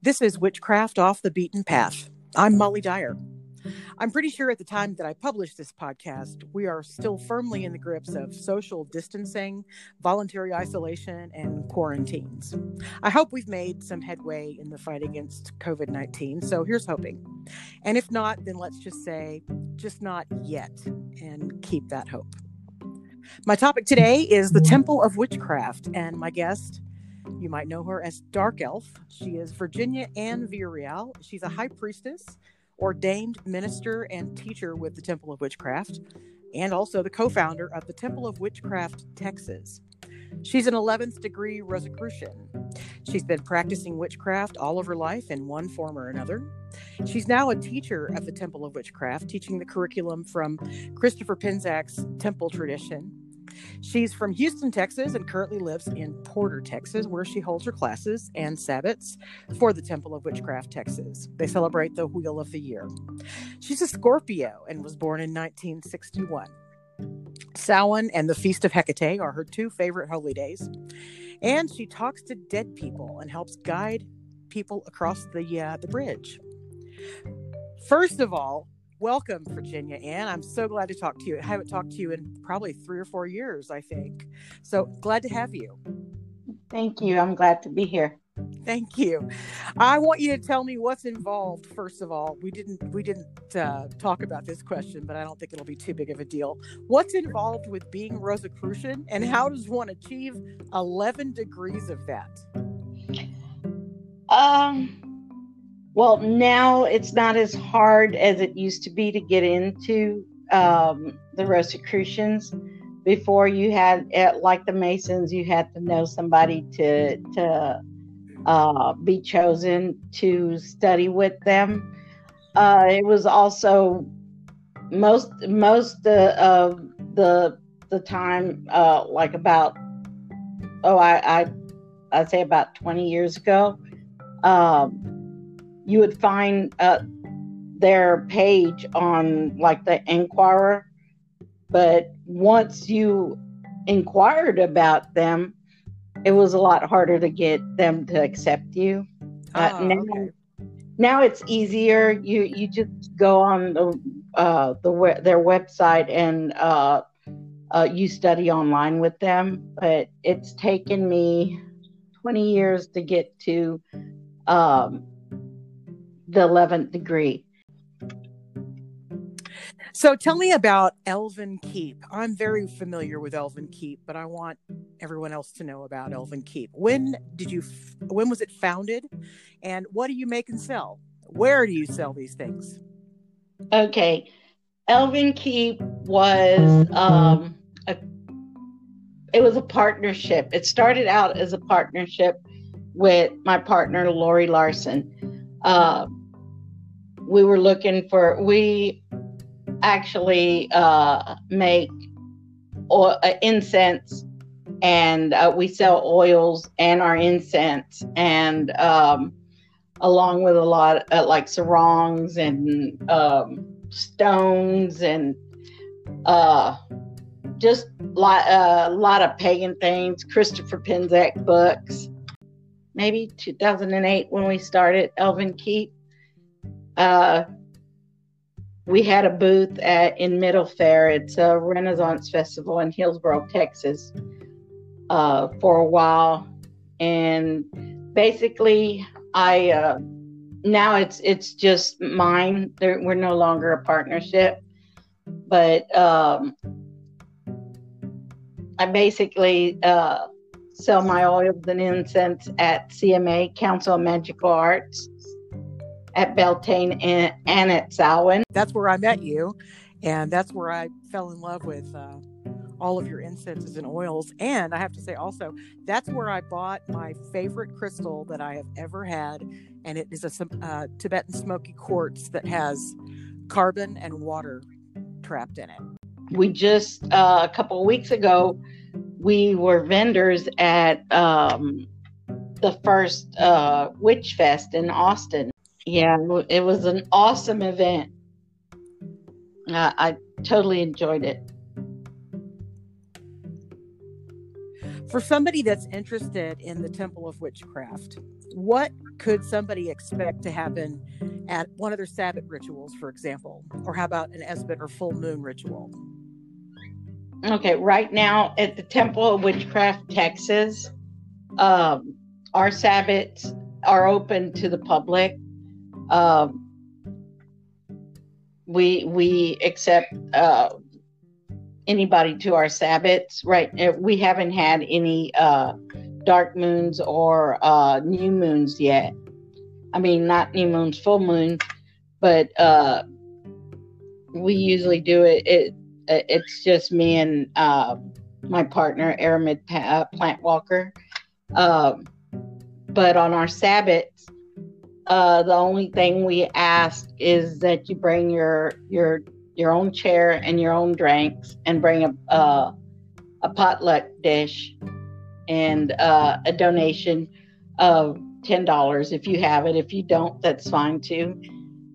This is Witchcraft Off the Beaten Path. I'm Molly Dyer. I'm pretty sure at the time that I published this podcast, we are still firmly in the grips of social distancing, voluntary isolation, and quarantines. I hope we've made some headway in the fight against COVID 19, so here's hoping. And if not, then let's just say, just not yet, and keep that hope. My topic today is the Temple of Witchcraft, and my guest you might know her as Dark Elf. She is Virginia Ann Villareal. She's a high priestess, ordained minister, and teacher with the Temple of Witchcraft, and also the co founder of the Temple of Witchcraft Texas. She's an 11th degree Rosicrucian. She's been practicing witchcraft all of her life in one form or another. She's now a teacher at the Temple of Witchcraft, teaching the curriculum from Christopher Penczak's temple tradition She's from Houston, Texas, and currently lives in Porter, Texas, where she holds her classes and Sabbats for the Temple of Witchcraft, Texas. They celebrate the Wheel of the Year. She's a Scorpio and was born in 1961. Samhain and the Feast of Hecate are her two favorite holy days. And she talks to dead people and helps guide people across the uh, the bridge. First of all, welcome, Virginia Ann. I'm so glad to talk to you. I haven't talked to you in probably three or four years, I think. So glad to have you. Thank you. I'm glad to be here. Thank you. I want you to tell me what's involved. First of all, we didn't we didn't uh, talk about this question, but I don't think it'll be too big of a deal. What's involved with being Rosicrucian, and how does one achieve 11 degrees of that? Um well, now it's not as hard as it used to be to get into um, the Rosicrucians. Before you had, like the Masons, you had to know somebody to to uh, be chosen to study with them. Uh, it was also most most uh, of the the time, uh, like about oh, I I I'd say about twenty years ago. Um, you would find uh, their page on like the Enquirer. But once you inquired about them, it was a lot harder to get them to accept you. Uh, oh, now, okay. now it's easier. You you just go on the uh, the their website and uh, uh, you study online with them. But it's taken me 20 years to get to um, the 11th degree. So tell me about Elven Keep. I'm very familiar with Elven Keep, but I want everyone else to know about Elven Keep. When did you when was it founded and what do you make and sell? Where do you sell these things? Okay. Elven Keep was um a it was a partnership. It started out as a partnership with my partner Lori Larson. Uh, we were looking for we actually uh, make oil, uh, incense and uh, we sell oils and our incense and um, along with a lot uh, like sarongs and um, stones and uh, just a lot, a lot of pagan things christopher penczak books. Maybe 2008 when we started elven keep uh, we had a booth at in Middle Fair. It's a Renaissance festival in Hillsboro, Texas, uh, for a while, and basically, I uh, now it's it's just mine. We're no longer a partnership, but um, I basically uh, sell my oils and incense at CMA Council of Magical Arts at Beltane and, and at Samhain. That's where I met you, and that's where I fell in love with uh, all of your incenses and oils. And I have to say also, that's where I bought my favorite crystal that I have ever had, and it is a uh, Tibetan smoky quartz that has carbon and water trapped in it. We just uh, a couple of weeks ago, we were vendors at um, the first uh, Witch Fest in Austin yeah, it was an awesome event. Uh, I totally enjoyed it. For somebody that's interested in the Temple of Witchcraft, what could somebody expect to happen at one of their Sabbath rituals, for example? Or how about an Esbat or full moon ritual? Okay, right now at the Temple of Witchcraft, Texas, um, our Sabbats are open to the public. Um, we we accept uh, anybody to our Sabbats. Right, uh, we haven't had any uh, dark moons or uh, new moons yet. I mean, not new moons, full moon, but uh, we usually do it. It it's just me and uh, my partner, Aramid uh, Plant Walker. Um, but on our Sabbats, uh, the only thing we ask is that you bring your your your own chair and your own drinks, and bring a uh, a potluck dish and uh, a donation of ten dollars if you have it. If you don't, that's fine too.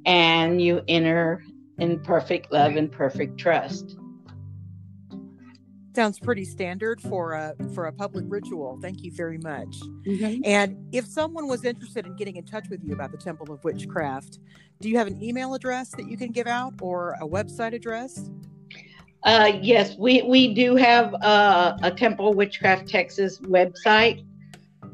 And you enter in perfect love and perfect trust. Sounds pretty standard for a for a public ritual. Thank you very much. Mm-hmm. And if someone was interested in getting in touch with you about the Temple of Witchcraft, do you have an email address that you can give out or a website address? Uh, yes, we we do have uh, a Temple Witchcraft Texas website.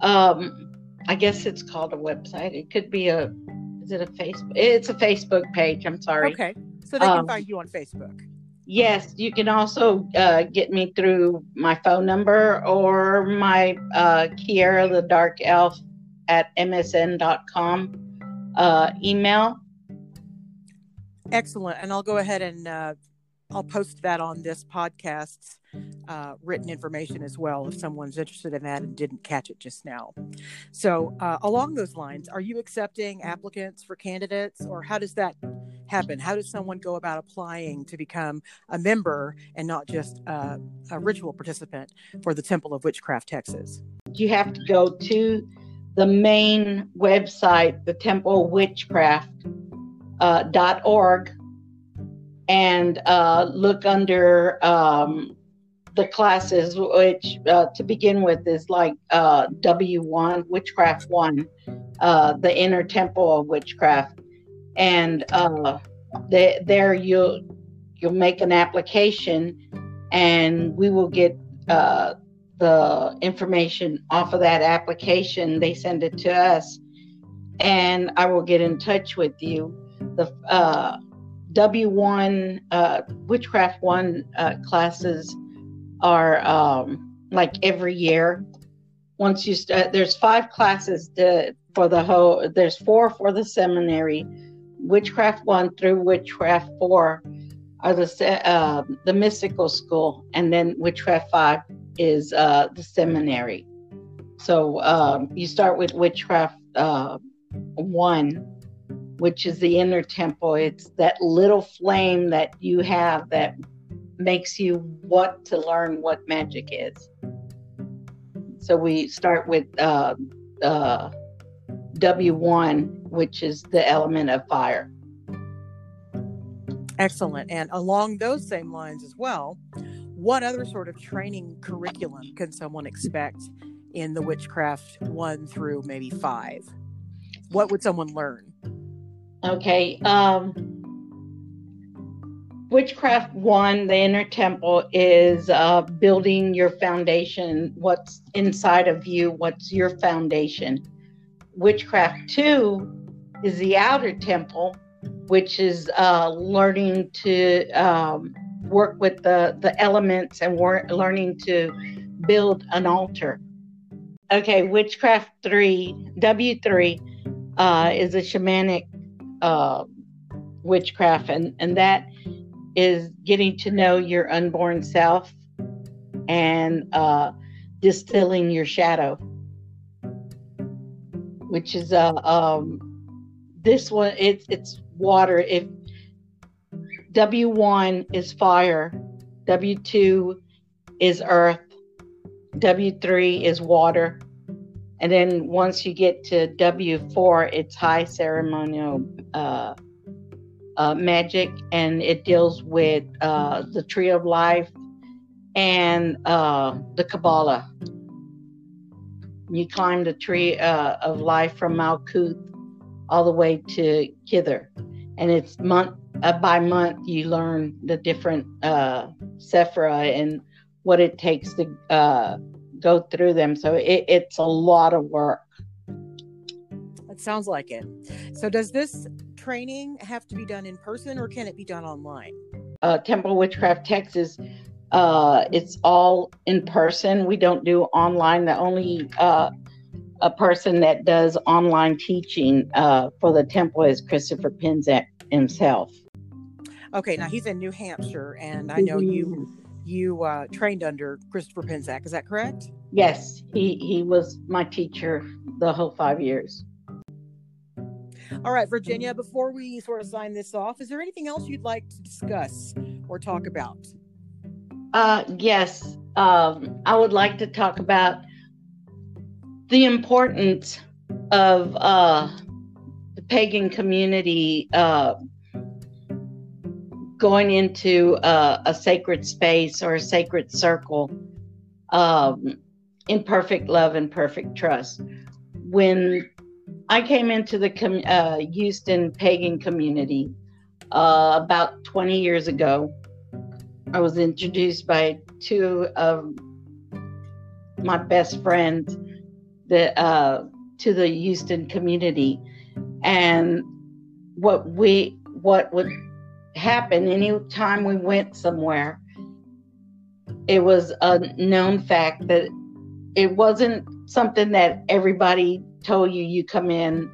Um, I guess it's called a website. It could be a is it a Facebook? It's a Facebook page. I'm sorry. Okay, so they can um, find you on Facebook. Yes, you can also uh, get me through my phone number or my uh, Kiera the Dark Elf at msn.com uh, email. Excellent. And I'll go ahead and uh, I'll post that on this podcast's uh, written information as well if someone's interested in that and didn't catch it just now. So, uh, along those lines, are you accepting applicants for candidates, or how does that happen? How does someone go about applying to become a member and not just a ritual participant for the Temple of Witchcraft, Texas? You have to go to the main website, the Temple Witchcraft uh, .org and uh, look under um, the classes, which uh, to begin with is like uh, W1, Witchcraft 1, uh, the Inner Temple of Witchcraft. And uh, there you'll, you'll make an application and we will get uh, the information off of that application. They send it to us and I will get in touch with you. The W1 uh, Witchcraft 1 uh, classes are um, like every year. Once you start, there's five classes to, for the whole, there's four for the seminary. Witchcraft 1 through Witchcraft 4 are the, uh, the mystical school, and then Witchcraft 5 is uh, the seminary. So um, you start with Witchcraft uh, 1 which is the inner temple. It's that little flame that you have that makes you want to learn what magic is. So we start with uh, uh, W1, which is the element of fire. Excellent. And along those same lines as well, what other sort of training curriculum can someone expect in the witchcraft one through maybe five? What would someone learn? Okay. Um, Witchcraft One, the inner temple, is uh, building your foundation. What's inside of you? What's your foundation? Witchcraft Two is the outer temple, which is uh, learning to um, work with the the elements and work, learning to build an altar. Okay, Witchcraft Three, W Three, uh, is a shamanic uh, witchcraft, and, and that is getting to know your unborn self and uh, distilling your shadow, which is uh, um, this one. It's it's water. If W one is fire, W two is earth, W three is water, and then once you get to W4, it's high ceremonial uh, uh, magic, and it deals with uh, the tree of life and uh, the Kabbalah. You climb the tree uh, of life from Malkuth all the way to Kether. And it's month uh, by month, you learn the different uh, Sephira and what it takes to uh, go through them. So it, it's a lot of work. It sounds like it. So, does this training have to be done in person or can it be done online? Uh, Temple Witchcraft Texas, uh, it's all in person. We don't do online. The only uh, a person that does online teaching uh, for the temple is Christopher Penczak himself. Okay, now he's in New Hampshire, and I know you mm-hmm. You uh, trained under Christopher Penczak. Is that correct? Yes, he he was my teacher the whole five years. All right, Virginia. Before we sort of sign this off, is there anything else you'd like to discuss or talk about? Uh, yes, um, I would like to talk about the importance of uh, the pagan community uh, going into uh, a sacred space or a sacred circle um, in perfect love and perfect trust. When I came into the com- uh, Houston pagan community uh, about 20 years ago, I was introduced by two of my best friends that, uh, to the Houston community. And what we what would happen anytime we went somewhere, it was a known fact that it wasn't something that everybody told you you come in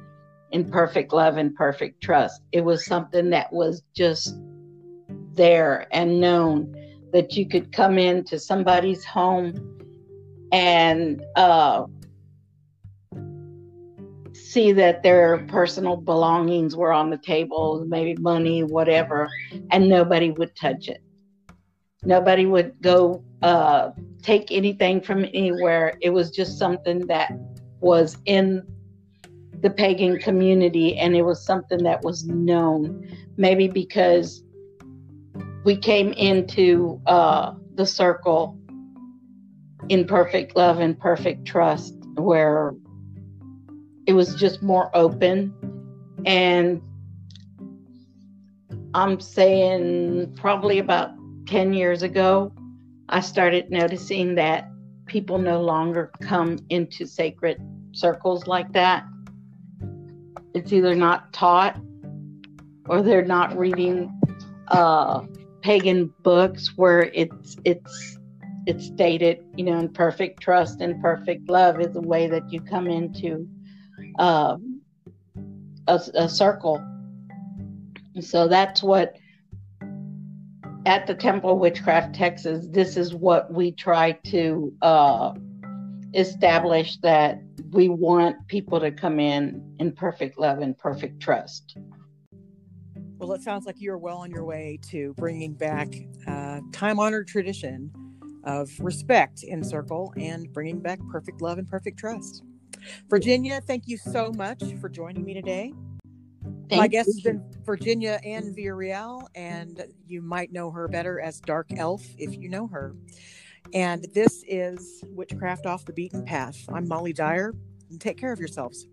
in perfect love and perfect trust. It was something that was just there and known that you could come into somebody's home and uh, see that their personal belongings were on the table, maybe money, whatever, and nobody would touch it. Nobody would go uh, take anything from anywhere. It was just something that was in the pagan community and it was something that was known. Maybe because we came into uh, the circle in perfect love and perfect trust where it was just more open. And i'm saying probably about 10 years ago i started noticing that people no longer come into sacred circles like that. It's either not taught or they're not reading uh, pagan books where it's it's it's stated you know in perfect trust and perfect love is the way that you come into um, a, a circle. So that's what at the Temple of Witchcraft Texas, this is what we try to uh, establish that we want people to come in in perfect love and perfect trust. Well, it sounds like you're well on your way to bringing back uh, time honored tradition of respect in circle and bringing back perfect love and perfect trust. Virginia, thank you so much for joining me today. Thank My guest has been Virginia Ann Villareal, and you might know her better as Dark Elf if you know her. And this is Witchcraft Off the Beaten Path. I'm Molly Dyer, and take care of yourselves.